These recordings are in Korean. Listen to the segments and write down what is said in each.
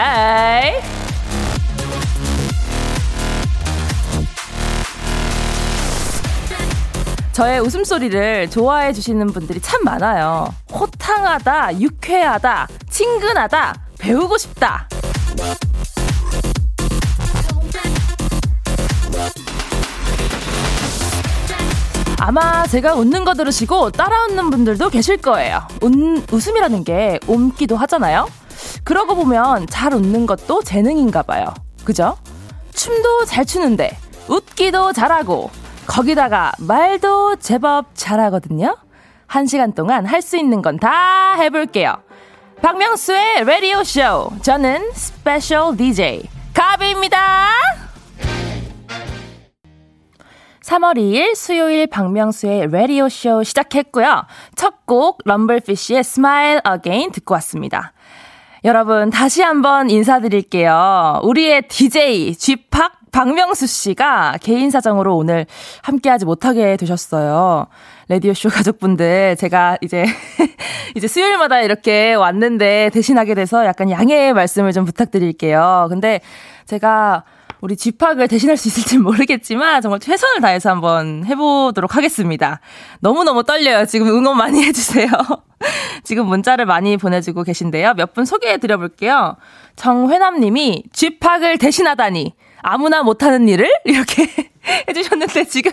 헤이 저의 웃음소리를 좋아해 주시는 분들이 참 많아요 호탕하다 유쾌하다 친근하다 배우고 싶다 아마 제가 웃는 거 들으시고 따라 웃는 분들도 계실 거예요. 웃, 웃음이라는 게 옮기도 하잖아요. 그러고 보면 잘 웃는 것도 재능인가 봐요. 그죠? 춤도 잘 추는데 웃기도 잘하고 거기다가 말도 제법 잘하거든요. 한 시간 동안 할 수 있는 건 다 해볼게요. 박명수의 라디오 쇼. 저는 스페셜 DJ 가비입니다. 3월 2일 수요일 박명수의 라디오 쇼 시작했고요. 첫 곡 럼블피쉬의 Smile Again 듣고 왔습니다. 여러분 다시 한번 인사드릴게요. 우리의 DJ 쥐팍 박명수 씨가 개인 사정으로 오늘 함께하지 못하게 되셨어요. 라디오쇼 가족분들, 제가 이제, 이제 수요일마다 이렇게 왔는데 대신하게 돼서 약간 양해의 말씀을 좀 부탁드릴게요. 근데 제가 우리 집학을 대신할 수 있을지 모르겠지만 정말 최선을 다해서 한번 해보도록 하겠습니다. 너무너무 떨려요. 지금 응원 많이 해주세요. 지금 문자를 많이 보내주고 계신데요. 몇 분 소개해 드려볼게요. 정회남 님이 집학을 대신하다니. 아무나 못하는 일을 이렇게 해주셨는데 지금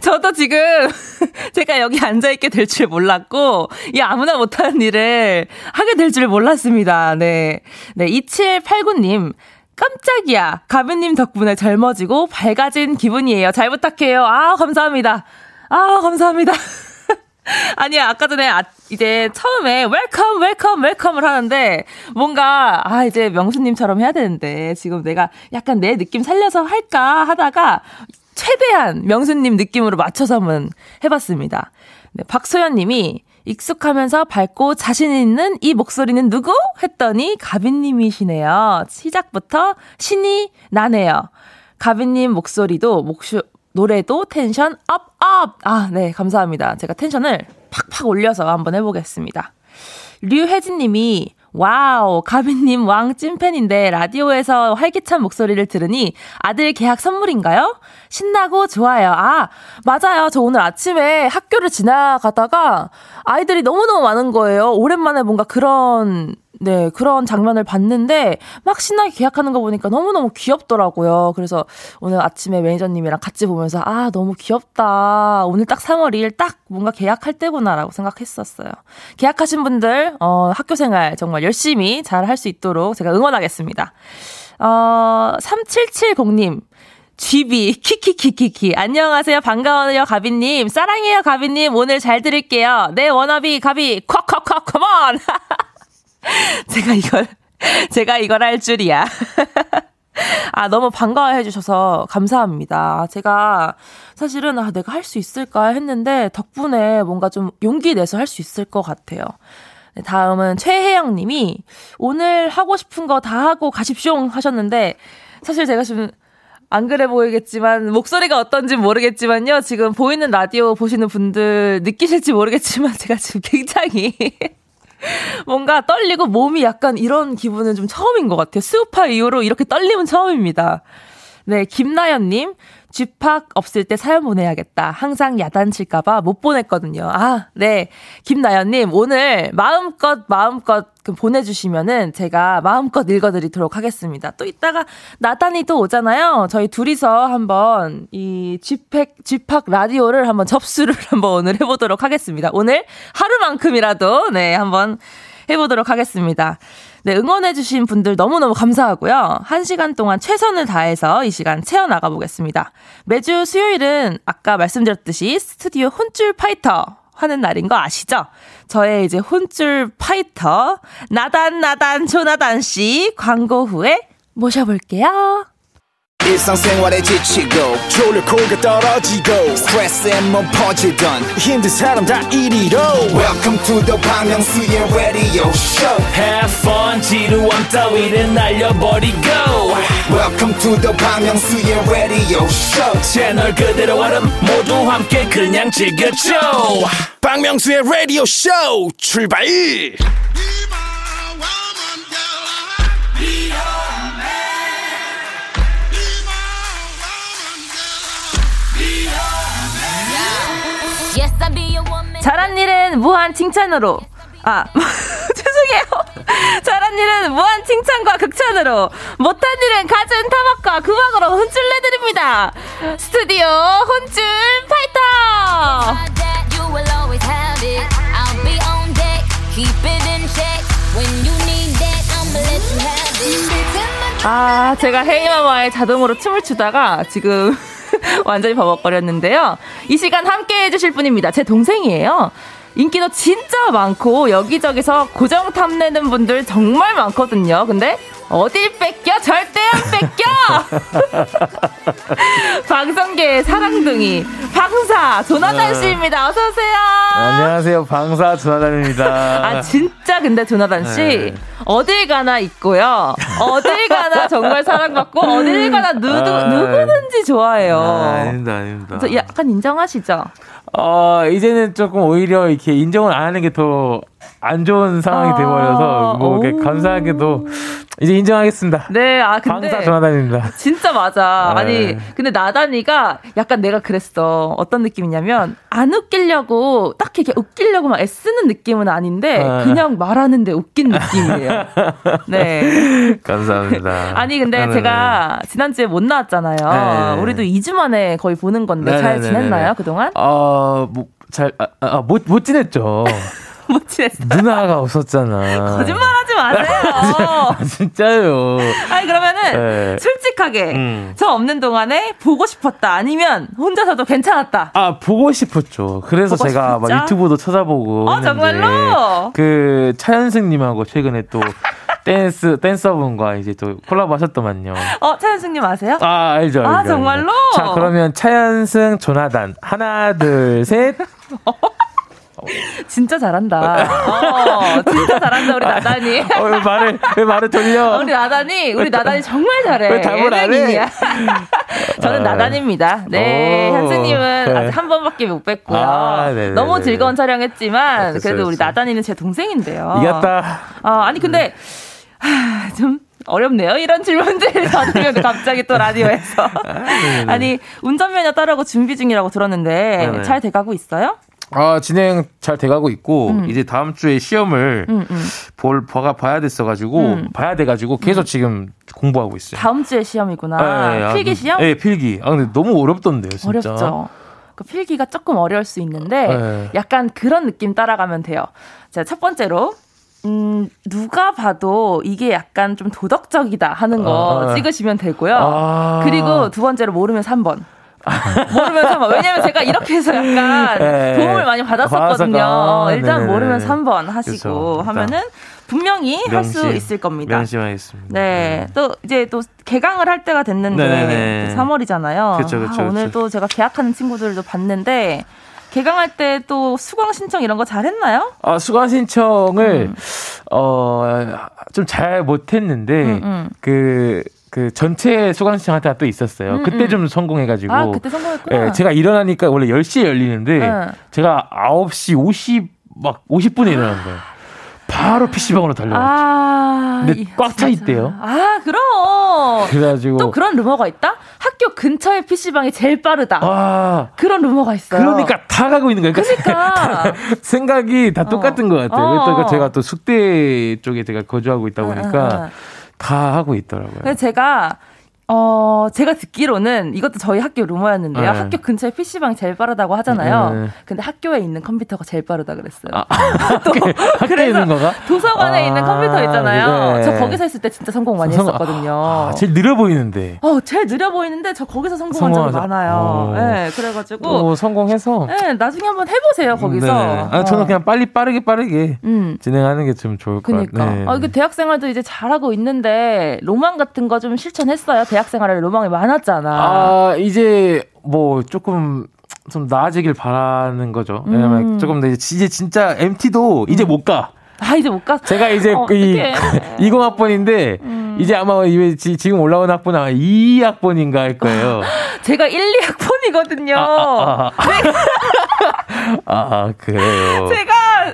저도 지금 제가 여기 앉아 있게 될 줄 몰랐고 이 아무나 못하는 일을 하게 될 줄 몰랐습니다. 네. 네, 2789님. 깜짝이야. 가비님 덕분에 젊어지고 밝아진 기분이에요. 잘 부탁해요. 아, 감사합니다. 아, 감사합니다. 아니야, 아까 전에 아, 이제 처음에 welcome, welcome, welcome을 하는데 뭔가, 아, 이제 명수님처럼 해야 되는데 지금 내가 약간 내 느낌 살려서 할까 하다가 최대한 명수님 느낌으로 맞춰서 한번 해봤습니다. 네, 박소연 님이 익숙하면서 밝고 자신 있는 이 목소리는 누구? 했더니 가비님이시네요. 시작부터 신이 나네요. 가비님 목소리도 목쇼, 노래도 tension up, up! 아, 네, 감사합니다. 제가 tension을 팍팍 올려서 한번 해보겠습니다. 류혜진 님이 wow, 가비님 왕 찐팬인데 라디오에서 활기찬 목소리를 들으니 아들 개학 선물인가요? 신나고 좋아요. 아, 맞아요. 저 오늘 아침에 학교를 지나가다가 아이들이 너무너무 많은 거예요. 오랜만에 뭔가 그런 네, 그런 장면을 봤는데 막 신나게 계약하는 거 보니까 너무너무 귀엽더라고요. 그래서 오늘 아침에 매니저님이랑 같이 보면서 아, 너무 귀엽다. 오늘 딱 3월 2일 딱 뭔가 계약할 때구나라고 생각했었어요. 계약하신 분들, 어, 학교 생활 정말 열심히 잘 할 수 있도록 제가 응원하겠습니다. 어, 3770님. 쥐비, 키키키키키. 안녕하세요. 반가워요, 가비님. 사랑해요, 가비님. 오늘 잘 들을게요. 네, 워너비, 가비, 콱콱콱, 컴온! 제가 이걸, 제가 이걸 할 줄이야. 아, 너무 반가워해 주셔서 감사합니다. 제가 사실은 아, 내가 할 수 있을까 했는데 덕분에 뭔가 좀 용기 내서 할 수 있을 것 같아요. 네, 다음은 최혜영 님이 오늘 하고 싶은 거 다 하고 가십쇼 하셨는데 사실 제가 지금 안 그래 보이겠지만 목소리가 어떤지 모르겠지만요. 지금 보이는 라디오 보시는 분들 느끼실지 모르겠지만 제가 지금 굉장히 뭔가 떨리고 몸이 약간 이런 기분은 좀 처음인 것 같아요. 스우파 이후로 이렇게 떨림은 처음입니다. 네, 김나연님. 쥐팍 없을 때 사연 보내야겠다. 항상 야단칠까봐 못 보냈거든요. 아, 네. 김나연님, 오늘 마음껏, 마음껏 그 보내주시면은 제가 마음껏 읽어드리도록 하겠습니다. 또 이따가 나단이 또 오잖아요. 저희 둘이서 한번 이 쥐팍, 쥐팍 라디오를 한번 접수를 한번 오늘 해보도록 하겠습니다. 오늘 하루만큼이라도, 네, 한번 해보도록 하겠습니다. 네, 응원해주신 분들 너무너무 감사하고요. 한 시간 동안 최선을 다해서 이 시간 채워나가 보겠습니다. 매주 수요일은 아까 말씀드렸듯이 스튜디오 혼쭐 파이터 하는 날인 거 아시죠? 저의 이제 혼쭐 파이터, 나단, 나단, 조나단 씨 광고 후에 모셔볼게요. 지치고, 떨어지고, 퍼지던, welcome to the Bang radio show Have fun 지루함 따위를 날려버리고 welcome to the Myung-soo's radio show 채널 그대로 얼음 모두 함께 그냥 즐겨줘 박명수의 라디오 쇼 출발 Yes, I be a woman. 잘한 일은 무한 칭찬으로. 아, 죄송해요. 잘한 일은 무한 칭찬과 극찬으로. 못한 일은 갖은 타박과 구박으로 혼쭐 내드립니다. 스튜디오 혼쭐 파이터! 아, 제가 헤이마마의 자동으로 춤을 추다가 지금 완전히 버벅거렸는데요. 이 시간 함께 해주실 분입니다. 제 동생이에요. 인기도 진짜 많고 여기저기서 고정 탐내는 분들 정말 많거든요. 근데 어딜 뺏겨? 절대 안 뺏겨! 방송계의 사랑둥이 방사 조나단 씨입니다. 어서 오세요. 안녕하세요. 방사 조나단입니다. 아 진짜 근데 조나단 씨 네. 어딜 가나 있고요. 어딜 가나 정말 사랑받고 어딜 가나 누구 아. 누구든지 좋아해요. 아, 아닙니다, 아닙니다. 약간 인정하시죠? 어, 이제는 조금 오히려 이렇게 인정을 안 하는 게 더 안 좋은 상황이 아, 돼버려서 뭐 이렇게 오. 감사하게도 이제 인정하겠습니다. 네, 아 근데 방사 조나단입니다. 진짜 맞아. 네. 아니 근데 나단이가 약간 내가 그랬어. 어떤 느낌이냐면 안 웃기려고 딱히 이렇게 웃기려고 막 애쓰는 느낌은 아닌데 아. 그냥 말하는데 웃긴 느낌이에요. 네. 감사합니다. 아니 근데 네네네. 제가 지난주에 못 나왔잖아요. 네. 우리도 2주 만에 거의 보는 건데 잘 네네네네. 지냈나요 그동안? 뭐, 잘, 아, 아, 못, 못 지냈죠. 못 지냈어. 누나가 없었잖아. 거짓말하지 마세요. 진짜요. 아니 그러면은 네. 솔직하게 음. 저 없는 동안에 보고 싶었다 아니면 혼자서도 괜찮았다. 아 보고 싶었죠. 그래서 보고 제가 싶었죠? 막 유튜브도 찾아보고. 어, 정말로? 그 차현승님하고 최근에 또 댄스 댄서분과 이제 또 콜라보 하셨더만요. 어 차현승님 아세요? 아 알죠. 알죠, 아, 알죠. 정말로? 자 그러면 차현승 조나단 하나 둘 셋. 진짜 잘한다. 어, 진짜 잘한다 우리 나단이. 어, 왜 말을 왜 말을 돌려? 우리 나단이 우리 나단이 정말 잘해. 왜 답을 안 해? 저는 아. 나단입니다. 네, 오. 현수님은 네. 아직 한 번밖에 못 뵀고요. 아, 네네네. 너무 즐거운 촬영했지만 그래도 우리. 나단이는 제 동생인데요. 이겼다. 아, 아니 근데 하, 좀 어렵네요. 이런 질문들 받으면 갑자기 또 라디오에서. 아니 운전면허 따라고 준비 중이라고 들었는데. 잘 돼가고 있어요? 아 진행 잘 돼가고 있고 이제 다음 주에 시험을 음, 음. 볼 봐가 봐야 됐어가지고 음. 봐야 돼가지고 계속 지금 공부하고 있어요. 다음 주에 시험이구나. 네, 아, 필기 시험? 네, 필기. 아 근데 너무 어렵던데요, 진짜. 어렵죠. 그 필기가 조금 어려울 수 있는데 네. 약간 그런 느낌 따라가면 돼요. 자, 첫 번째로 음, 누가 봐도 이게 약간 좀 도덕적이다 하는 거 아. 찍으시면 되고요. 아. 그리고 두 번째로 모르면 3번. 모르면 3번. 왜냐면 제가 이렇게 해서 약간 네. 도움을 많이 받았었거든요. 받았었구나. 어, 일단 네네네. 모르면 3번 하시고 그쵸. 하면은 분명히 할 수 있을 겁니다. 명심하겠습니다. 네. 또 이제 또 개강을 할 때가 됐는데 네네네. 3월이잖아요. 그쵸, 그쵸, 오늘 그쵸. 또 제가 계약하는 친구들도 봤는데 개강할 때 또 수강 신청 이런 거 잘했나요? 아, 수강 신청을 어좀 잘 못했는데 음, 음. 그. 그 전체 수강 신청할 때가 또 있었어요. 음, 그때 음. 좀 성공해가지고. 아 그때 성공했구나. 예, 제가 일어나니까 원래 10시에 열리는데 네. 제가 9시 50, 막 50분에 일어난 거예요. 바로 PC방으로 달려갔죠. 아, 근데 이- 꽉차 진짜. 있대요. 아 그럼. 그래가지고. 또 그런 루머가 있다? 학교 근처에 PC방이 제일 빠르다. 아, 그런 루머가 있어요. 그러니까 다 가고 있는 거예요. 그러니까. 생각이 다 똑같은 것 같아요. 어. 그러니까 제가 또 숙대 쪽에 제가 거주하고 있다 보니까 응. 다 하고 있더라고요. 그래서 제가 어, 제가 듣기로는 이것도 저희 학교 루머였는데요. 네. 학교 근처에 PC방이 제일 빠르다고 하잖아요. 네. 근데 학교에 있는 컴퓨터가 제일 빠르다 그랬어요. 아, 학교에, 학교에 있는 거가? 도서관에 아, 있는 컴퓨터 있잖아요. 네. 저 거기서 했을 때 진짜 성공 많이 성공- 했었거든요. 아, 제일 느려 보이는데. 어, 제일 느려 보이는데 저 거기서 성공한 적이. 많아요. 어. 네, 그래가지고 또 성공해서. 네, 나중에 한번 해보세요 거기서. 네. 아, 저는 어. 그냥 빨리 빠르게 빠르게 음. 진행하는 게 좀 좋을 것 그니까. 같아요. 네. 아, 이게 대학생활도 이제 잘하고 있는데, 로망 같은 거 좀 실천했어요? 대학 생활에 로망이 많았잖아. 아, 이제 뭐 조금 좀 나아지길 바라는 거죠. 왜냐면 음. 조금 더 이제, 진짜 MT도 이제 못 가. 아, 이제 못 갔어. 제가 이제 어, 이 어떡해. 20학번인데 이제 아마 이 지- 지금 올라온 학번은 아마 2 학번인가 할 거예요. 제가 1, 2 학번이거든요. 아, 아, 그래요. 제가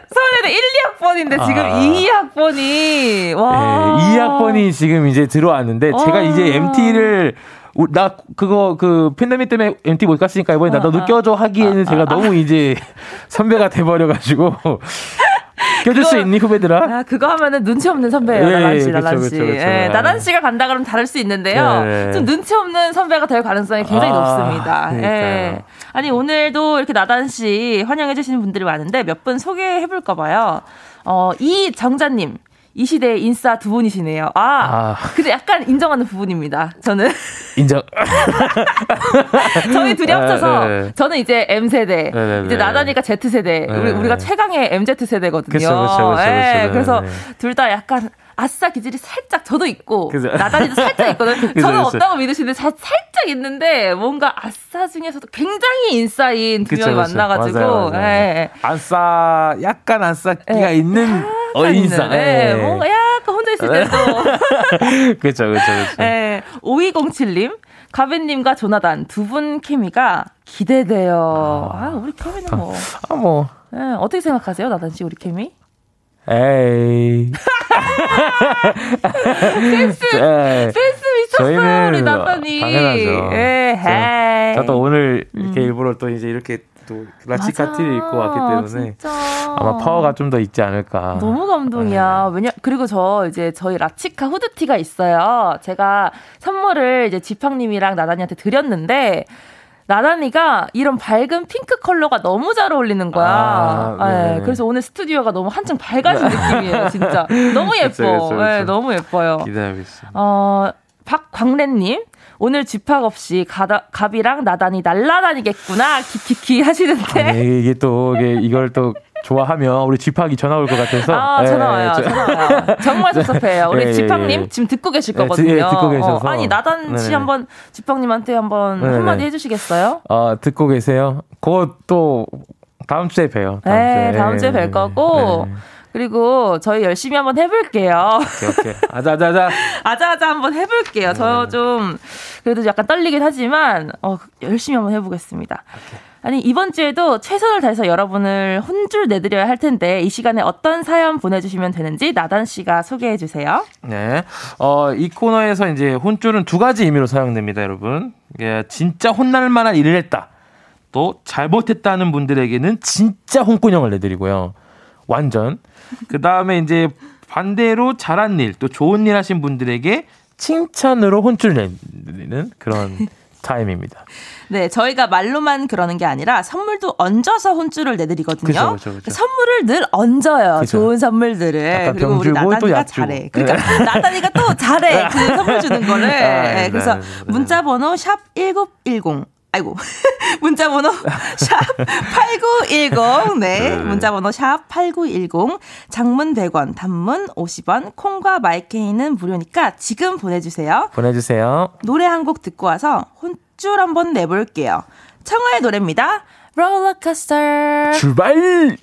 서울대 1, 2학번인데 지금 아. 2, 2학번이 와. 네, 2학번이 지금 이제 들어왔는데 제가 아. 이제 MT를 나 그거 그 팬데믹 때문에 MT 못 갔으니까 이번에 나도 아, 아. 껴줘 하기에는 제가 너무 이제 선배가 돼버려가지고 껴줄 수 있니 후배들아? 아, 그거 하면은 눈치 없는 선배예요, 예, 나단 씨, 나단 씨. 예, 나단 씨가 간다 그러면 다를 수 있는데요. 네. 좀 눈치 없는 선배가 될 가능성이 굉장히 아, 높습니다. 예. 그러니까요. 아니, 오늘도 이렇게 나단 씨 환영해 주시는 분들이 많은데 몇 분 소개해 볼까 봐요. 어, 이 정자님. 이 시대의 인싸 두 분이시네요. 아, 아. 근데 약간 인정하는 부분입니다. 저는. 인정. 저희 둘이 합쳐서 네, 네. 저는 이제 M 세대, 네, 네, 이제 네. 나다니까 Z 세대, 네, 우리 네. 우리가 최강의 MZ 세대거든요. 그쵸, 그쵸, 그쵸, 그쵸. 예, 네, 그래서 네. 둘다 약간 아싸 기질이 살짝 저도 있고 그죠. 나다니도 살짝 있거든. 그죠, 저는. 없다고 믿으시는데 자- 살짝 있는데 뭔가 아싸 중에서도 굉장히 인싸인 두 명이 만나가지고 맞아요, 맞아요. 예. 안싸 약간 안싸기가 예. 있는 어인싸. 있는, 예, 뭔가 약간 혼자 있을 때도 그렇죠, 그렇죠, 그렇죠. 예, 5207님, 가벤님과 조나단 두 분 케미가 기대돼요. 아, 우리 케미는 뭐. 아 뭐. 예, 어떻게 생각하세요, 나단 씨, 우리 케미? 에이. 센스. 센스 미쳤어요, 우리 나단이. 당연하죠. 예, 헤이. 저도 오늘 이렇게 일부러 또 이제 이렇게 또 라치 카티를 입고 왔기 때문에 진짜. 아마 파워가 좀 더 있지 않을까. 너무 감동이야. 왜냐 그리고 저 이제 저희 라치카 후드티가 있어요. 제가 선물을 이제 지팡님이랑 나단이한테 드렸는데 나단이가 이런 밝은 핑크 컬러가 너무 잘 어울리는 거야. 아, 예, 네. 그래서 오늘 스튜디오가 너무 한층 밝아진 느낌이에요, 진짜. 너무 예뻐. 그쵸, 그쵸, 그쵸. 예, 너무 예뻐요. 기대하고 있습니다. 어, 박광래님. 오늘 쥐팍 없이 가다, 갑이랑 나단이 날라다니겠구나. 키키키 하시는데. 아니, 이게 또 이게 이걸 또 좋아하면 우리 쥐팍이 전화 올 것 같아서. 아, 예, 전화 와요. 저- 전화 와요. 정말 섭섭해요. 우리 예, 예, 지팡님 예. 지금 듣고 계실 예, 지- 거거든요. 예, 듣고 계셔서. 어, 아니 나단 씨 네네. 한번 지팡님한테 한번 네네. 한마디 해주시겠어요? 어, 듣고 계세요. 곧 또 다음 주에 봬요. 다음 네, 주에. 다음 주에 뵐 거고. 네. 그리고 저희 열심히 한번 해볼게요. 오케이, 오케이. 아자자자. 아자아자 한번 해볼게요. 저 네. 좀 그래도 약간 떨리긴 하지만 어, 열심히 한번 해보겠습니다. 아니 이번 주에도 최선을 다해서 여러분을 혼줄 내드려야 할 텐데 이 시간에 어떤 사연 보내주시면 되는지 나단 씨가 소개해 주세요. 네. 어, 이 코너에서 이제 혼줄은 두 가지 의미로 사용됩니다, 여러분. 예, 진짜 혼날 만한 일을 했다. 또 잘못했다는 분들에게는 진짜 홍군형을 내드리고요. 완전. 그 다음에 이제 반대로 잘한 일, 또 좋은 일 하신 분들에게 칭찬으로 혼줄 내드리는 그런 타임입니다. 네, 저희가 말로만 그러는 게 아니라 선물도 얹어서 혼줄을 내드리거든요. 그쵸, 그쵸, 그쵸. 선물을 늘 얹어요. 그쵸. 좋은 선물들을. 그리고 병 우리 나단이가. 잘해. 그러니까 나단이가 또 잘해. 그 선물 주는 거를. 아, 네, 네, 그래서 네, 네. 문자 번호 샵 1910. 아이고. 문자 번호 샵 8910. 네. 네. 문자 번호 샵 8910. 장문 100원, 단문 50원, 콩과 마이케이는 무료니까 지금 보내 주세요. 보내 주세요. 노래 한 곡 듣고 와서 혼줄 한번 내 볼게요. 청하의 노래입니다. 롤러코스터. 출발!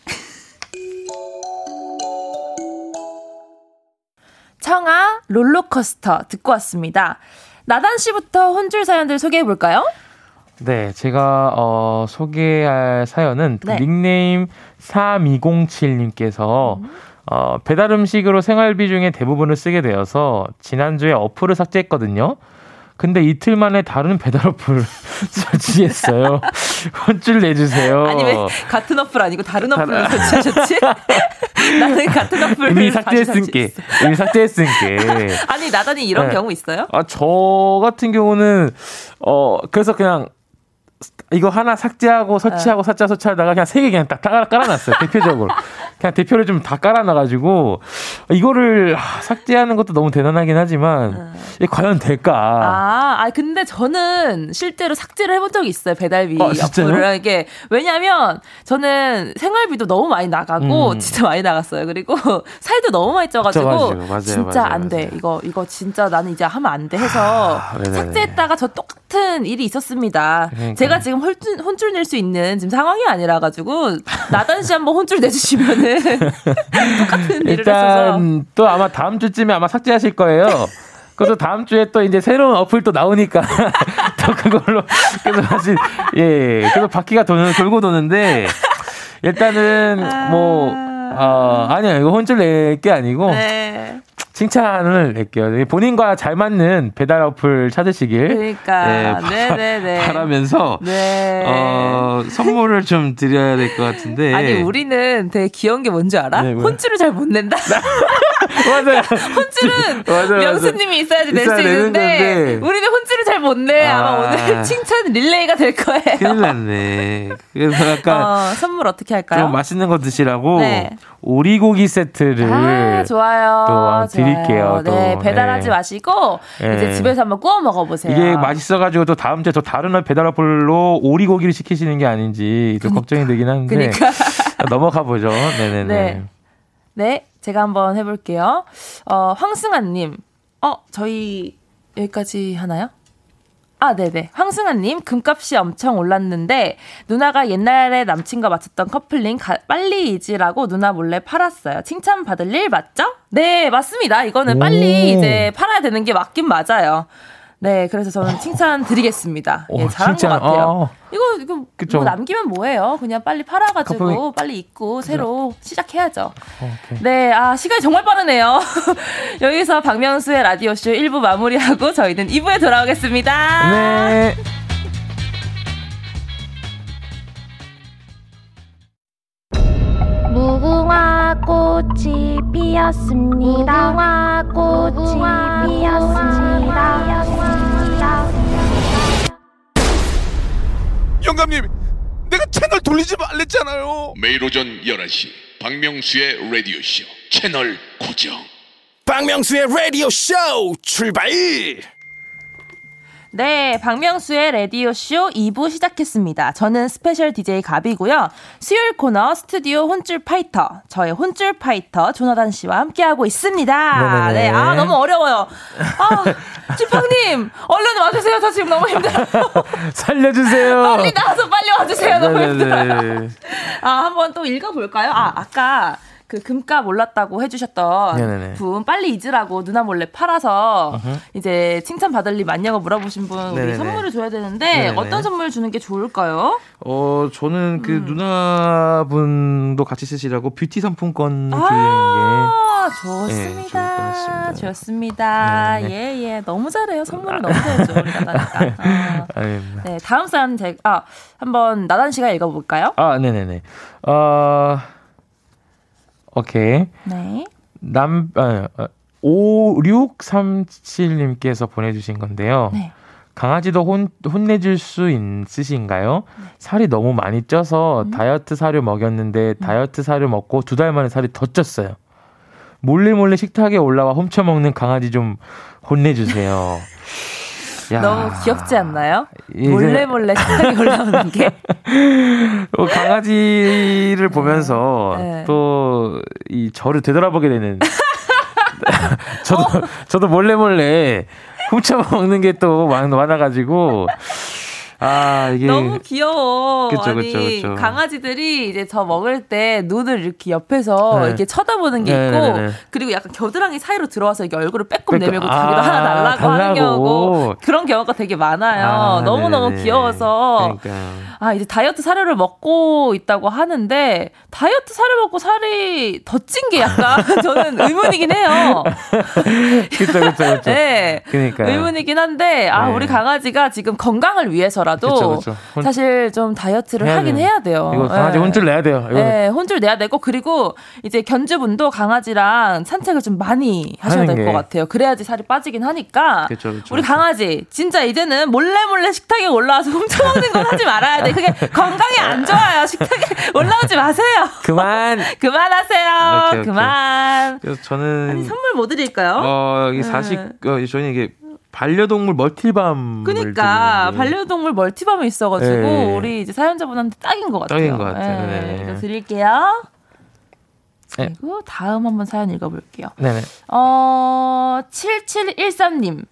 청아 롤러코스터 듣고 왔습니다. 나단 씨부터 혼줄 사연들 소개해 볼까요? 네, 제가 어, 소개할 사연은 그 네. 닉네임 3207님께서 어, 배달 음식으로 생활비 중에 대부분을 쓰게 되어서 지난주에 어플을 삭제했거든요. 근데 이틀 만에 다른 배달 어플을 설치했어요. 혼줄 내주세요. 아니 왜 같은 어플 아니고 다른 어플을 설치하셨지? 나는 같은 어플을 이미 삭제했으니까. 이미 삭제했으니까. 아니 나단이 이런 네. 경우 있어요? 아, 저 같은 경우는, 어, 그래서 그냥 이거 하나 삭제하고 설치하고 삭제 설치하다가 그냥 세 개 그냥 딱 깔아, 깔아 놨어요. 대표적으로. 그냥 대표를 좀 다 깔아놔가지고 이거를 하, 삭제하는 것도 너무 대단하긴 하지만 이게 과연 될까? 아, 아 근데 저는 실제로 삭제를 해본 적이 있어요 배달비 아, 진짜요? 어플을 이게 왜냐면 저는 생활비도 너무 많이 나가고 음. 진짜 많이 나갔어요 그리고 살도 너무 많이 쪄가지고 쪄가지고, 맞아요, 진짜 맞아요, 안돼 맞아요. 이거 이거 진짜 나는 이제 하면 안 돼 해서 아, 네네네. 삭제했다가 저 똑 같은 일이 있었습니다. 그러니까요. 제가 지금 혼줄, 혼줄 낼수 있는 지금 상황이 아니라 가지고 나단 씨 한번 혼줄 내주시면은 똑같은 일을 했어서 또 아마 다음 주쯤에 아마 삭제하실 거예요. 그래서 다음 주에 또 이제 새로운 어플 또 나오니까 또 그걸로 그래서 사실 예 그래서 바퀴가 도는 돌고 도는데 일단은 뭐 어, 아니요 이거 혼쭐 낼 게 아니고 네. 칭찬을 낼게요. 본인과 잘 맞는 배달 어플 찾으시길 그러니까 바- 네네네 바라면서 네. 어, 선물을 좀 드려야 될 것 같은데 아니 우리는 되게 귀여운 게 뭔지 알아? 네? 혼줄을 잘 못 낸다. 맞아요. 맞아요. 명수님이 있어야지 낼 수 있는데. 우리는 혼줄을 잘 못 내. 아. 마 아. 오늘 칭찬 릴레이가 될 거예요. 큰일 났네. 그래서 약간 어, 선물 어떻게 할까요? 좀 맛있는 거 드시라고 네. 오리고기 세트를 아, 좋아요. 또 좋아요. 드릴게요, 또. 네, 배달하지 네. 마시고 네. 이제 집에서 한번 구워 먹어보세요. 이게 맛있어가지고 또 다음 주에 또 다른 배달 어플로 오리고기를 시키시는 게 아닌지 또 걱정이 되긴 하는데 그러니까. 넘어가 보죠. 네네네. 네. 네, 제가 한번 해볼게요. 어, 황승아님, 어, 저희 여기까지 하나요? 아, 네네. 황승아님, 금값이 엄청 올랐는데, 누나가 옛날에 남친과 맞췄던 커플링 가- 빨리 잊으라고 누나 몰래 팔았어요. 칭찬받을 일 맞죠? 네, 맞습니다. 이거는 빨리 오. 이제 팔아야 되는 게 맞긴 맞아요. 네, 그래서 저는 칭찬 드리겠습니다. 예, 오, 잘한 칭찬. 것 같아요. 어. 이거, 이거 그쵸. 뭐 남기면 뭐해요? 그냥 빨리 팔아가지고 커플링. 빨리 입고 새로 시작해야죠. 오케이. 네, 아, 시간이 정말 빠르네요. 여기서 박명수의 라디오 쇼 1부 마무리하고 저희는 2부에 돌아오겠습니다. 네. 무궁화 꽃이 피었습니다. 무궁화 꽃이 피었습니다. 영감님, 내가 채널 돌리지 말랬잖아요. 매일 오전 11시 박명수의 라디오 쇼 채널 고정 박명수의 라디오 쇼 출발 네, 박명수의 라디오쇼 2부 시작했습니다. 저는 스페셜 DJ 가비고요. 수요일 코너 스튜디오 혼쭐 파이터, 저의 혼쭐 파이터 조나단 씨와 함께하고 있습니다. 네네네. 네, 아, 너무 어려워요. 아, 지팍님, 얼른 와주세요. 저 지금 너무 힘들어요. 살려주세요. 빨리 나와서 빨리 와주세요. 너무 힘들어요. 네네네. 아, 한번 또 읽어볼까요? 아, 아까 그 금값 올랐다고 해주셨던 네네네. 분 빨리 잊으라고 누나 몰래 팔아서 이제 칭찬 받을 일 많냐고 물어보신 분 우리 네네네. 선물을 줘야 되는데 네네네. 어떤 선물 주는 게 좋을까요? 어, 저는 그 음. 누나분도 같이 쓰시라고 뷰티 상품권 드리는 게. 아, 네, 좋습니다. 좋습니다. 네, 예, 예. 너무 잘해요. 선물을 너무 잘해줘. 우리 나다니까. 아. 네, 다음 사연 제가, 아, 한번 나단 씨가 읽어볼까요? 아, 네네네. 어, 오케이. 네. 남, 아, 5637님께서 보내주신 건데요. 네. 강아지도 혼, 혼내줄 수 있으신가요? 살이 너무 많이 쪄서 음. 다이어트 사료 먹였는데 다이어트 사료 먹고 두 달 만에 살이 더 쪘어요. 몰래 몰래 식탁에 올라와 훔쳐먹는 강아지 좀 혼내주세요. 야. 너무 귀엽지 않나요? 몰래 몰래 식탁에 올라오는 게. 어, 강아지를 보면서 네. 또이 저를 되돌아보게 되는. 저도 어? 저도 몰래 몰래 훔쳐 먹는 게 또 많아가지고 아 이게 너무 귀여워. 그쵸, 아니, 그쵸, 그쵸. 강아지들이 이제 저 먹을 때 눈을 이렇게 옆에서 네. 이렇게 쳐다보는 게 네, 있고, 네, 네. 그리고 약간 겨드랑이 사이로 들어와서 이게 얼굴을 빼꼼. 내밀고 아, 자기도 하나 달라고 하는 달라고. 경우고, 그런 경우가 되게 많아요. 아, 너무 너무 네네네. 귀여워서. 그러니까요. 아, 이제 다이어트 사료를 먹고 있다고 하는데, 다이어트 사료 먹고 살이 더 찐 게 약간 저는 의문이긴 해요. 그쵸 그쵸 그쵸. 네. 그러니까요. 의문이긴 한데, 아, 네. 우리 강아지가 지금 건강을 위해서라도 그쵸, 그쵸. 혼- 사실 좀 다이어트를 하긴 돼요. 해야 돼요. 이거 강아지 예. 혼쭐 내야 돼요. 이거 네, 혼쭐 내야 되고 그리고 이제 견주분도 강아지랑 산책을 좀 많이 하셔야 될 게. 것 같아요. 그래야지 살이 빠지긴 하니까. 그쵸, 그쵸, 우리. 강아지 진짜 이제는 몰래 몰래 식탁에 올라와서 훔쳐먹는 건 하지 말아야 돼. 그게 건강에 안 좋아요. 식탁에 올라오지 마세요. 그만. 그만하세요. 오케이, 오케이. 그만. 그래서 저는 아니 선물 뭐 드릴까요? 어, 이게 사실 어, 저는 이게 반려동물 멀티밤 그러니까 반려동물 멀티밤이 있어가지고 네. 우리 이제 사연자분한테 딱인 것 같아요. 딱인 것 같아요. 네, 네. 드릴게요. 네. 그리고 다음 한번 사연 읽어볼게요. 네네. 어, 7713님,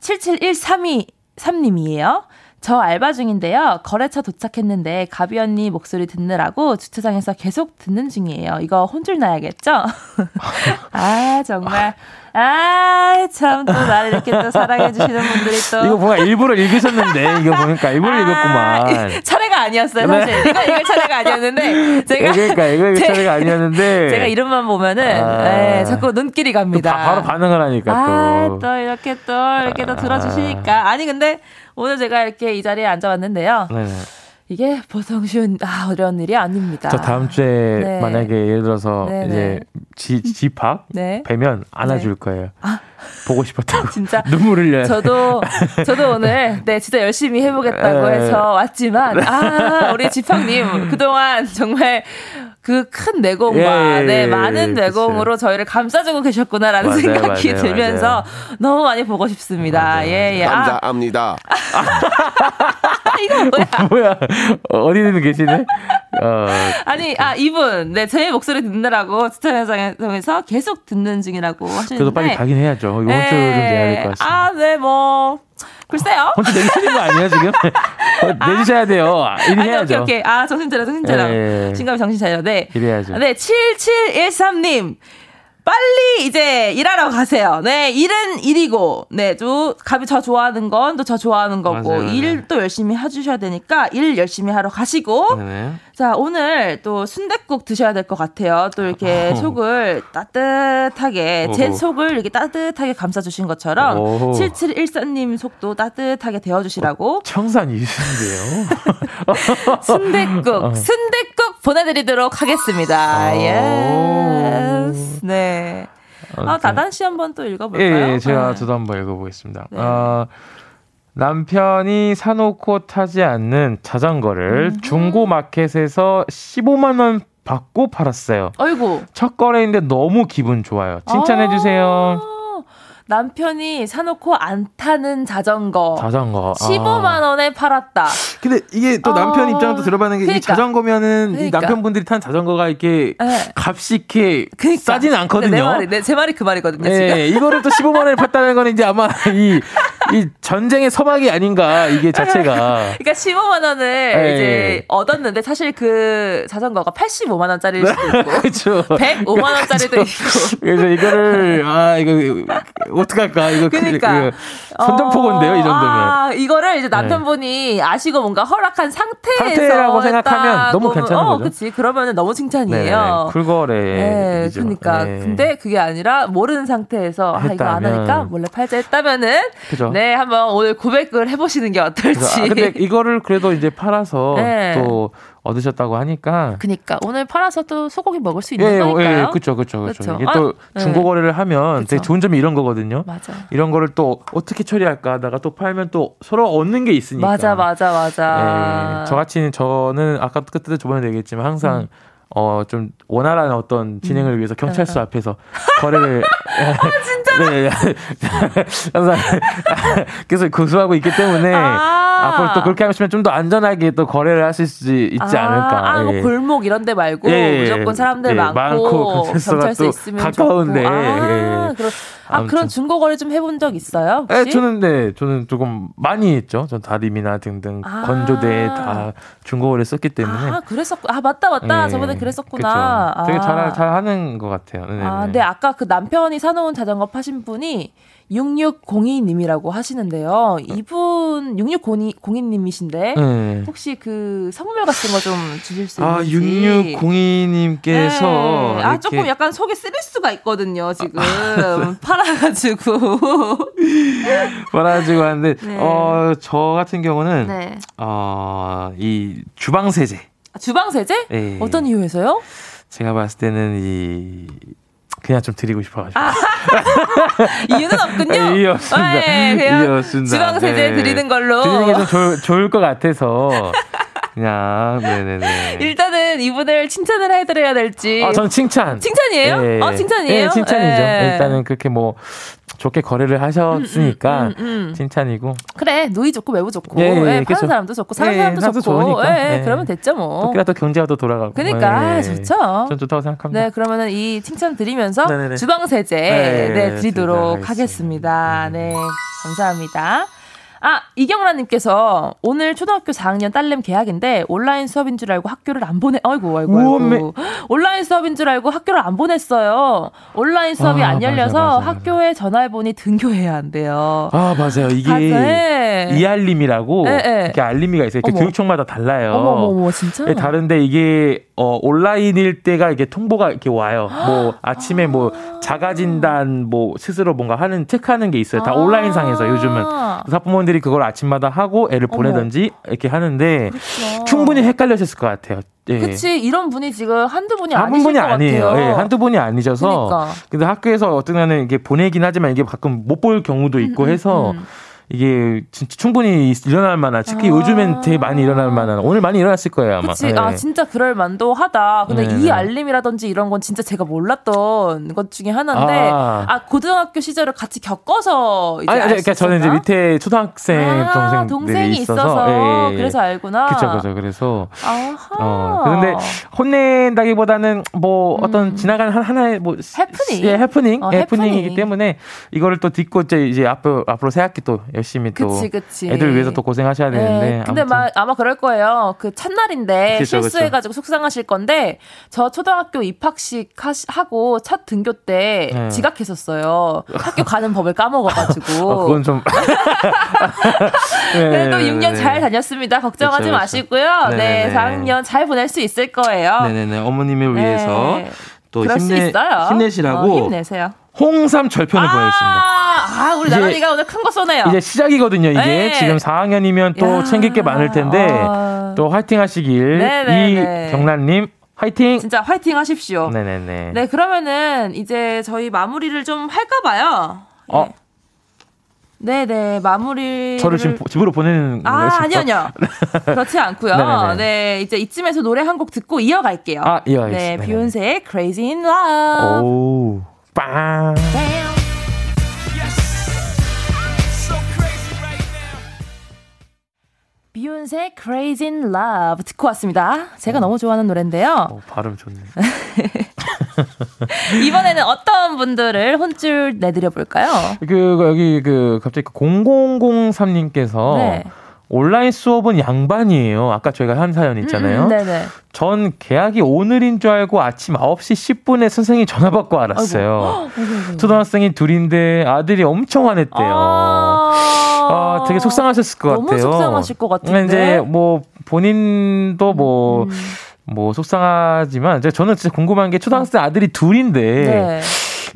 77132, 3님이에요. 저 알바 중인데요. 거래처 도착했는데 가비 언니 목소리 듣느라고 주차장에서 계속 듣는 중이에요. 이거 혼쭐 나야겠죠? 아, 정말. 아, 참, 또 나를 이렇게 또 사랑해주시는 분들이 또. 이거 뭔가 일부러 읽으셨는데 이거 보니까 일부러 읽었구만. 아, 차례가 아니었어요, 네. 사실. 이거 읽을 차례가 아니었는데. 제가. 그러니까 이거 제- 차례가 아니었는데 제가 이름만 보면은, 아. 네, 자꾸 눈길이 또 갑니다. 바, 바로 반응을 하니까 아, 또. 또 이렇게 또 이렇게 또 들어주시니까. 아니, 근데 오늘 제가 이렇게 이 자리에 앉아왔는데요. 네네. 이게 보통 쉬운, 아, 어려운 일이 아닙니다. 저 다음 주에 네. 만약에 예를 들어서 네네. 이제 지, 집합 네. 뵈면 안아줄 거예요. 보고 싶었다고. 진짜 눈물 흘려요. 저도 저도 오늘 네 진짜 열심히 해보겠다고 네. 해서 왔지만 아 우리 지팡님 그동안 정말 그 큰 내공과 예, 예, 네 예, 많은. 내공으로 저희를 감싸주고 계셨구나라는 맞아요, 생각이 맞아요, 들면서 맞아요. 너무 많이 보고 싶습니다. 예예. 아 감사합니다. 이거 뭐야? 뭐야? 어디든 계시네? 어, 아니 아 이분 네 제 목소리 듣느라고 추천회장에서 계속 듣는 중이라고 하시는데. 그래도 빨리 가긴 해야죠. 이거 혼쭐 좀 내야 될 것 같습니다. 아, 네, 뭐. 글쎄요. 혼쭐 내주시는 거 아니에요, 지금? 어, 내주셔야 돼요. 일 아니, 해야죠. 오케이, 오케이. 아, 정신 차려, 정신 차려. 예, 예. 신감이 정신 차려. 네. 일해야죠. 네, 7713님. 빨리 이제 일하러 가세요. 네, 일은 일이고, 네, 또, 갑이 저 좋아하는 건 또 저 좋아하는 거고. 일 또 열심히 해주셔야 되니까, 일 열심히 하러 가시고, 네네. 자, 오늘 또 순댓국 드셔야 될 것 같아요. 또 이렇게 어허. 속을 따뜻하게, 제. 속을 이렇게 따뜻하게 감싸주신 것처럼, 어허. 7714님 속도 따뜻하게 데워주시라고, 청산 이수인데요. 순댓국, 순댓국 보내드리도록 하겠습니다. 오. Yes. 네. 아. 나단 씨 한번 또 예, 읽어볼까요? 예, 제가 네. 저도 한번 읽어보겠습니다. 네. 어, 남편이 사놓고 타지 않는 자전거를 음. 중고 마켓에서 15만 원 받고 팔았어요. 어이구. 첫 거래인데 너무 기분 좋아요. 칭찬해 주세요. 아, 남편이 사놓고 안 타는 자전거. 자전거. 15만 아. 원에 팔았다. 근데 이게 또 남편 어, 입장도 들어봐는 게이 그러니까. 자전거면은 이 그러니까. 남편분들이 탄 자전거가 이렇게 네. 값이 이렇게 그러니까. 싸진 않거든요. 내 말이, 내, 제 말이 그 말이거든요, 지금. 예, 이거를 또 15만 원에 팠다는 거는 이제 아마 이, 이 전쟁의 서막이 아닌가 이게 자체가. 그러니까 15만 원을 예. 이제 얻었는데 사실 그 자전거가 85만 원짜리일 수도 있고 그렇죠. 105만 원짜리도 있고 그래서 이거를 아 이거 어떡할까 이거 그- 그러니까 이거 선전포고인데요 이 정도면. 아, 이거를 이제 남편분이 아시고 뭔가 허락한 상태에서 상태라고 생각하면 너무 괜찮은 어, 거죠. 그렇지. 그러면은 너무 칭찬이에요. 네네, 풀거래. 네, 그러니까 근데 그게 아니라 모르는 상태에서 아 이거 안 했다면. 하니까 몰래 팔자 했다면은 그죠. 네 한번 오늘 고백을 해 보시는 게 어떨지. 아, 근데 이거를 그래도 이제 팔아서 네. 또 얻으셨다고 하니까. 그니까 오늘 팔아서 또 소고기 먹을 수 있는 예, 거니까요. 예, 그렇죠, 그렇죠, 그렇죠. 이게 아, 또 네. 중고 거래를 하면 그쵸. 되게 좋은 점이 이런 거거든요. 맞아. 이런 거를 또 어떻게 처리할까 하다가 또 팔면 또 서로 얻는 게 있으니까. 맞아, 맞아, 맞아. 예, 저같이 저는 아까 그때도 저번에 얘기했지만 항상 음. 어좀 원활한 어떤 진행을 위해서 경찰서 앞에서 거래를 아, 네, 항상 계속 고수하고 있기 때문에 아. 앞으로 또 그렇게 하시면 좀 더 안전하게 또 거래를 하실 수 있지 아, 않을까. 아, 뭐 예. 골목 이런 데 말고 예, 예, 예. 무조건 사람들 예, 많고, 많고 경찰서 또 있으면 가까운데, 좋고. 아, 예. 그런, 아. 그런 중고 거래 좀 해본 적 있어요? 혹시? 예, 저는 네, 저는 조금 많이 했죠. 전 다림이나 등등 아. 건조대 다 중고 거래 썼기 때문에. 아 그랬었고 아 맞다 맞다 예, 저번에 그랬었구나. 그쵸. 되게 아. 잘, 잘 하는 것 같아요. 네, 아, 네. 아까 그 남편이 사놓은 자전거 하신 분이 6602님이라고 하시는데요. 이분 6602님이신데 네. 혹시 그 선물 같은 거 좀 주실 수 아, 있는지. 6602님께서 네. 아 조금 약간 속이 쓰릴 수가 있거든요 지금 팔아가지고 말아가지고 하는데 네. 어, 저 같은 경우는 네. 어, 이 주방 세제 아, 주방 세제 네. 어떤 이유에서요? 제가 봤을 때는 이 그냥 좀 드리고 싶어가지고 이유는 없군요. 이유 없습니다. 네, 그냥 이유 없습니다. 주방 세제 네. 드리는 걸로. 드리는 게 좀 좋을 것 같아서 그냥 네네네. 일단은 이분을 칭찬을 해드려야 될지. 아, 저는 칭찬. 칭찬이에요? 예, 예. 어, 칭찬이에요? 예, 칭찬이죠. 예. 일단은 그렇게 뭐 좋게 거래를 하셨으니까 음, 음, 음. 칭찬이고 그래 누이 좋고 외부 좋고 예, 예, 예, 파는 그쵸. 사람도 좋고 사는 예, 사람도 사람도 좋고 좋으니까. 예, 예, 예. 그러면 됐죠 뭐. 또끼리 또 경제가 또 돌아가고. 그러니까 예. 좋죠. 전 좋다고 생각합니다. 네, 그러면은 이 칭찬 드리면서 네네네. 주방 세제 네, 네, 네, 드리도록 드리도록 하겠습니다. 네, 감사합니다. 아, 이경란님께서 오늘 초등학교 4학년 딸내미 개학인데 온라인 수업인 줄 알고 학교를 안 보내, 아이고, 아이고, 우엄매. 아이고. 온라인 수업인 줄 알고 학교를 안 보냈어요. 온라인 수업이 아, 안 열려서 맞아, 맞아, 학교에 전화해보니 등교해야 한대요. 아 맞아요. 이게. 이알림이라고 예, 예. 이렇게 알림이가 있어요. 이렇게 어머. 교육청마다 달라요. 어머머머, 진짜? 예, 다른데 이게 어, 온라인일 때가 이게 통보가 이렇게 와요. 뭐 아침에 뭐 자가 진단 뭐 스스로 뭔가 하는 체크하는 게 있어요. 다 아. 온라인상에서 요즘은 그래서 학부모들이 그걸 아침마다 하고 애를. 보내든지 이렇게 하는데 그렇죠. 충분히 헷갈렸을 것 같아요. 예. 그치, 이런 분이 지금 한두 분이 한 아니실 분이 것 아니에요. 같아요. 예, 한두 분이 아니셔서. 그러니까. 근데 학교에서 어떤 날은 이게 보내긴 하지만 이게 가끔 못 볼 경우도 있고 해서 음. 이게 진짜 충분히 일어날 만한 특히 아. 요즘엔 되게 많이 일어날 만한 오늘 많이 일어났을 거예요 아마. 그치. 예. 아, 진짜 그럴 만도 하다. 근데 네, 이 네. 알림이라든지 이런 건 진짜 제가 몰랐던 것 중에 하나인데, 아. 아, 고등학교 시절을 같이 겪어서 이제 아니, 아니, 그러니까 저는 이제? 밑에 초등학생 아, 동생들이 동생이 있어서, 있어서, 예, 예. 그래서 알구나. 그쵸, 그쵸. 그래서 아하. 어 그런데 혼낸다기보다는 뭐 어떤 지나가는 한 하나의 뭐 음. 해프닝? 예, 해프닝, 어, 해프닝이기 해프닝. 때문에 이거를 또 딛고 이제 이제 앞으로 앞으로 새 학기 또 열심히 또 그치, 그치. 애들 위해서 또 고생하셔야 되는데. 네, 근데. 막 아마 그럴 거예요. 그 첫날인데 그쵸, 실수해가지고 속상하실 건데 저 초등학교 입학식 하시, 하고 첫 등교 때 네. 지각했었어요. 학교 가는 법을 까먹어가지고. 어, 그건 좀. 네, 그래도 네, 6년 네. 잘 다녔습니다. 걱정하지 그쵸, 그쵸. 마시고요. 네, 네네네. 4학년 잘 보낼 수 있을 거예요. 네네네. 어머님을 위해서 네. 또 힘내. 힘내시라고 어, 힘내세요. 홍삼 절편을 보내겠습니다. 아, 아, 우리 나란이가 오늘 큰 거 쏘네요. 이제 시작이거든요, 이게. 네. 지금 4학년이면 또 야. 챙길 게 많을 텐데, 아. 또 화이팅 하시길. 네네네. 이경란님, 화이팅! 진짜 화이팅 하십시오. 네네네. 네, 그러면은 이제 저희 마무리를 좀 할까 봐요. 어, 네, 네, 마무리. 저를 지금 보- 집으로 보내는 아? 아니요, 아니요. 그렇지 않고요. 네네네. 네, 이제 이쯤에서 노래 한 곡 듣고 이어갈게요. 아, 이어가겠습니다. 네, 네네. 비욘세의 Crazy in Love. 오, 빵. 비욘세 Crazy in Love 듣고 왔습니다. 제가 너무 좋아하는 노래인데요. 어, 발음 좋네. 이번에는 어떤 분들을 혼쭐 내드려 볼까요? 그, 여기, 그, 갑자기 0003님께서 네. 온라인 수업은 양반이에요. 아까 저희가 한 사연 있잖아요. 음. 전 계약이 오늘인 줄 알고 아침 9시 10분에 선생님이 전화 받고 알았어요. 초등학생이 둘인데 아들이 엄청 화냈대요. 아, 되게 속상하셨을 것 너무 같아요. 속상하실 것 같은데. 이제 뭐 본인도 뭐, 뭐 속상하지만 저는 진짜 궁금한 게 초등학생 아들이 둘인데 네.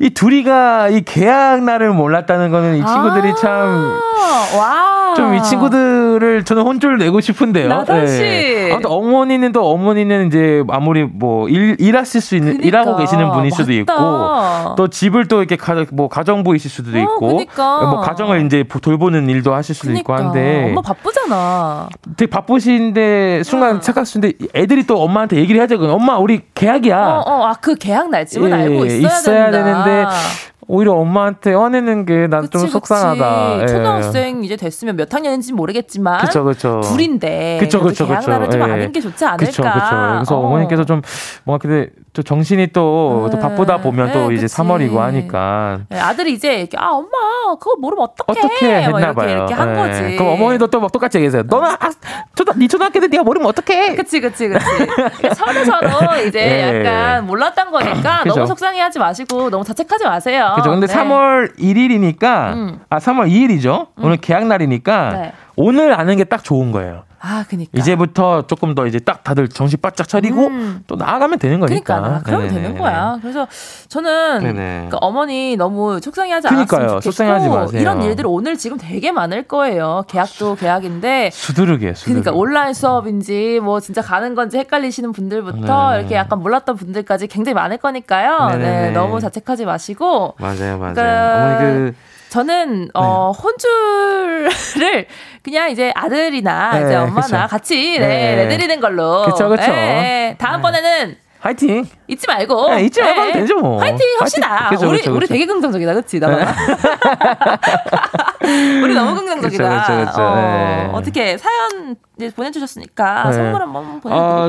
이 둘이가 이 계약 날을 몰랐다는 거는 이 친구들이 참 아, 와. 좀이 친구들 을 저는 혼쭐 내고 싶은데요. 나단 씨. 예. 아무튼 어머니는 또 어머니는 이제 아무리 뭐 일, 일하실 수 있는 그니까. 일하고 계시는 분일 수도 맞다. 있고 또 집을 또 이렇게 가, 뭐 가정부이실 수도 어, 있고 그니까. 뭐 가정을 이제 보- 돌보는 일도 하실 수도 있고 그러니까. 한데 엄마 바쁘잖아. 되게 바쁘신데 순간 어. 착각하시는데 애들이 또 엄마한테 얘기를 해야 되거든요. 엄마 우리 계약이야. 어, 어, 아, 그 계약 날짜는 예, 알고 있어야, 있어야. 되는데 오히려 엄마한테 화내는 게 난 좀 속상하다. 그치. 예. 초등학생 이제 됐으면 몇 학년인지 모르겠지만 그쵸, 그쵸. 둘인데 그쵸, 그쵸, 그쵸. 날은 좀 예. 아는 게 좋지 않을까. 그쵸, 그쵸. 그래서 어. 어머니께서 좀 뭔가 근데 또 정신이 또, 또 네. 바쁘다 보면 또 네, 이제 그치. 3월이고 하니까 네, 아들이 이제 이렇게, 아 엄마 그거 모르면 어떡해 어떻게 했나 뭐 이렇게, 봐요. 이렇게 한 예. 거지. 그럼 어머니도 또 막 똑같이 얘기해요. 너는 아, 초등 네 초등학교 때 네가 모르면 어떡해? 그치 그치 그치 서로 서로 이제 예. 약간 몰랐던 거니까. 너무 속상해하지 마시고 너무 자책하지 마세요. 그죠. 근데 네. 3월 1일이니까, 음. 아, 3월 2일이죠. 오늘 계약 날이니까, 네. 오늘 아는 게 딱 좋은 거예요. 아, 그니까. 이제부터 조금 더 이제 딱 다들 정신 바짝 차리고 음. 또 나아가면 되는 거니까. 그러니까 그러면 네네네. 되는 거야. 그래서 저는 네네. 그러니까 어머니 너무 속상해 하지 그러니까요. 않았으면 좋겠고. 이런 일들 오늘 지금 되게 많을 거예요. 계약도 계약인데 수두르게, 수두르게. 그러니까 온라인 수업인지 뭐 진짜 가는 건지 헷갈리시는 분들부터 네네네. 이렇게 약간 몰랐던 분들까지 굉장히 많을 거니까요. 네, 네네 네. 너무 자책하지 마시고 맞아요, 맞아요. 그러니까 어머니 그, 저는 어 네. 혼줄을 그냥 이제 아들이나 네, 이제 엄마나 그쵸. 같이 네. 네, 내드리는 걸로. 그쵸. 네, 다음번에는 화이팅! 잊지 말고. 네, 잊지 말고 하면 되죠, 뭐. 화이팅 합시다. 그쵸, 우리 그쵸, 우리 그쵸. 되게 긍정적이다, 그렇지? 나봐. 우리 너무 긍정적이다. 어, 네. 어떻게 사연 이제 보내주셨으니까 네. 선물 한번 아,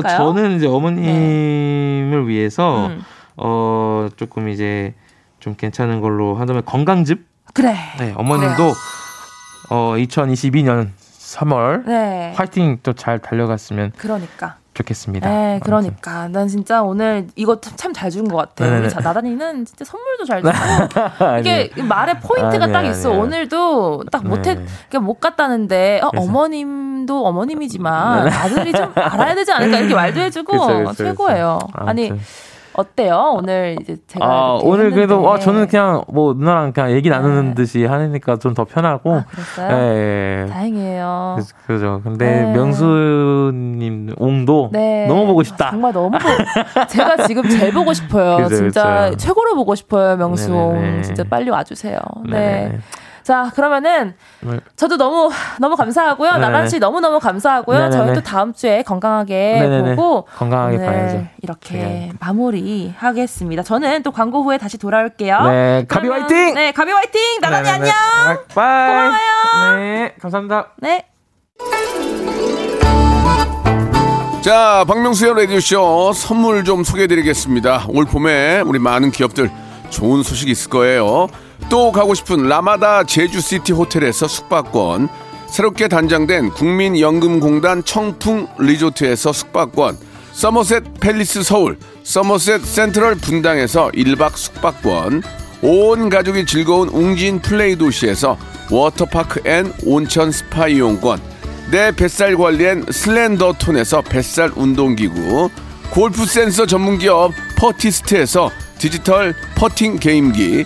보내드릴까요? 저는 이제 어머님을 위해서, 음. 어, 조금 이제 좀 괜찮은 걸로 한다면 건강즙? 그래. 네, 어머님도, 어, 2022년 3월, 네. 화이팅 또 잘 달려갔으면 그러니까. 좋겠습니다. 네, 그러니까 난 진짜 오늘 이거 참 잘 준 것 같아. 네네네. 우리 자- 나단이는 진짜 선물도 잘 주고 이게. 말에 포인트가 아니에요, 딱 있어. 아니에요. 오늘도 딱 못해 네. 그러니까 못 갔다는데 어. 어머님도 어머님이지만 아들이 좀 알아야 되지 않을까 이렇게 말도 해주고 그쵸, 그쵸, 최고예요. 그쵸. 아니 아무튼. 어때요? 오늘 이제 제가 아, 오늘 그래도 했는데. 어, 저는 그냥 뭐 누나랑 그냥 얘기 나누는 네. 듯이 하니까 좀 더 편하고. 아, 그랬어요? 예, 예. 다행이에요. 그래서- 그죠. 근데 네. 명수님 옹도 네. 너무 보고 싶다. 정말 너무 보고 제가 지금 제일 보고 싶어요. 그죠, 진짜 그죠. 최고로 보고 싶어요, 명수홍. 네네네. 진짜 빨리 와주세요. 네. 자, 그러면은 네. 저도 너무 너무 감사하고요. 네네. 나란 씨 너무 너무 감사하고요. 네네네. 저희 또 다음 주에 건강하게 네네네. 보고 건강하게 봐야죠. 이렇게 네. 마무리하겠습니다. 저는 또 광고 후에 다시 돌아올게요. 네, 가비 그러면- 화이팅! 네, 가비 화이팅! 나란이. 안녕! Bye. 고마워요. 네, 감사합니다. 네. 자, 박명수의 라디오쇼 선물 좀 소개해드리겠습니다. 올 봄에 우리 많은 기업들 좋은 소식 있을 거예요. 또 가고 싶은 라마다 제주시티 호텔에서 숙박권, 새롭게 단장된 국민연금공단 청풍 리조트에서 숙박권, 서머셋 팰리스 서울, 서머셋 센트럴 분당에서 1박 숙박권, 온 가족이 즐거운 웅진 플레이 도시에서 워터파크 and 온천 스파 이용권, 내 뱃살 관리엔 슬렌더 톤에서 뱃살 운동기구, 골프 센서 전문기업 퍼티스트에서 디지털 퍼팅 게임기,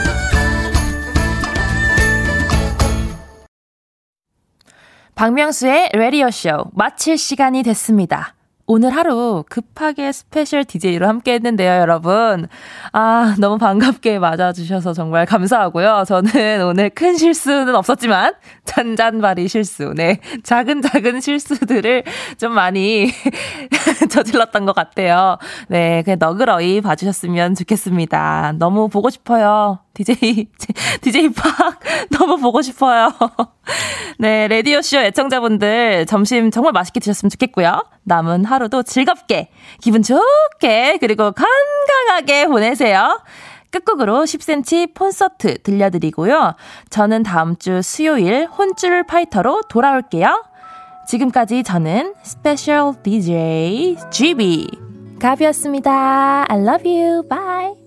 박명수의 라디오쇼 마칠 시간이 됐습니다. 오늘 하루 급하게 스페셜 DJ로 함께 했는데요, 여러분. 아, 너무 반갑게 맞아주셔서 정말 감사하고요. 저는 오늘 큰 실수는 없었지만, 잔잔바리 실수, 네. 작은 작은 실수들을 좀 많이 저질렀던 것 같아요. 네, 그냥 너그러이 봐주셨으면 좋겠습니다. 너무 보고 싶어요. DJ, DJ 팍 너무 보고 싶어요. 네, 라디오쇼 애청자분들 점심 정말 맛있게 드셨으면 좋겠고요. 남은 하루도 즐겁게, 기분 좋게, 그리고 건강하게 보내세요. 끝곡으로 10cm 콘서트 들려드리고요. 저는 다음 주 수요일 혼쭐 파이터로 돌아올게요. 지금까지 저는 스페셜 DJ GB 가비였습니다. I love you. Bye.